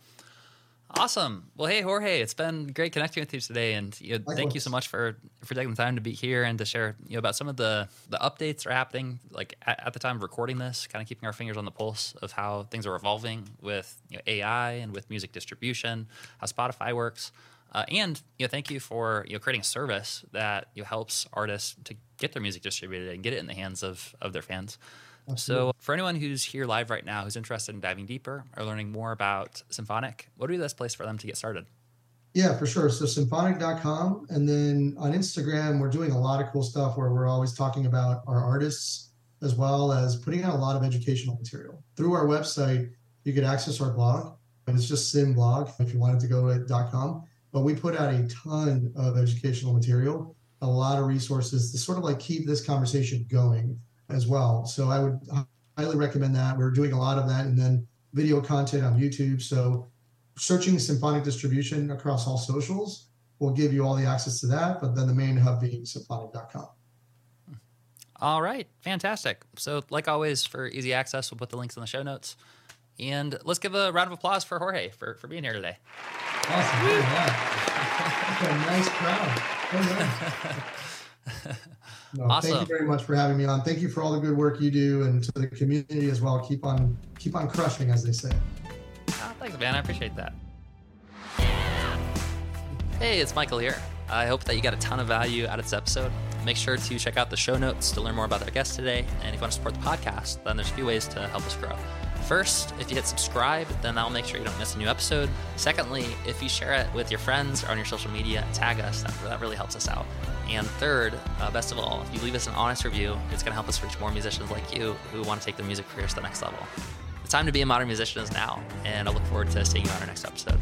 Awesome. Well, hey Jorge, it's been great connecting with you today, and you know, thank you so much for for taking the time to be here and to share you know about some of the the updates that are happening like at, at the time of recording this, kind of keeping our fingers on the pulse of how things are evolving with you know, AI and with music distribution, how Spotify works, uh, and you know thank you for you know creating a service that you know, helps artists to get their music distributed and get it in the hands of of their fans. So, for anyone who's here live right now who's interested in diving deeper or learning more about Symphonic, what would be the best place for them to get started? Yeah, for sure. So symphonic.com. And then on Instagram, we're doing a lot of cool stuff where we're always talking about our artists as well as putting out a lot of educational material. Through our website, you could access our blog, and it's just Symblog if you wanted to go to .com. But we put out a ton of educational material, a lot of resources to sort of like keep this conversation going as well. So I would highly recommend that. We're doing a lot of that and then video content on YouTube. So searching symphonic distribution across all socials will give you all the access to that, but then the main hub being symphonic.com. All right, fantastic. So, like always, for easy access, we'll put the links in the show notes. And let's give a round of applause for Jorge for, for being here today. Awesome. Look at that. What a nice crowd. Yeah. (laughs) No, Thank you very much for having me on. Thank you for all the good work you do and to the community as well. Keep on keep on crushing, as they say. Oh, thanks, man. I appreciate that. Hey, it's Michael here. I hope that you got a ton of value out of this episode. Make sure to check out the show notes to learn more about our guest today. And if you want to support the podcast, then there's a few ways to help us grow. First, if you hit subscribe, then that'll make sure you don't miss a new episode. Secondly, if you share it with your friends or on your social media, tag us. That, that really helps us out. And third, uh, best of all, if you leave us an honest review, it's going to help us reach more musicians like you who want to take their music careers to the next level. The time to be a modern musician is now, and I look forward to seeing you on our next episode.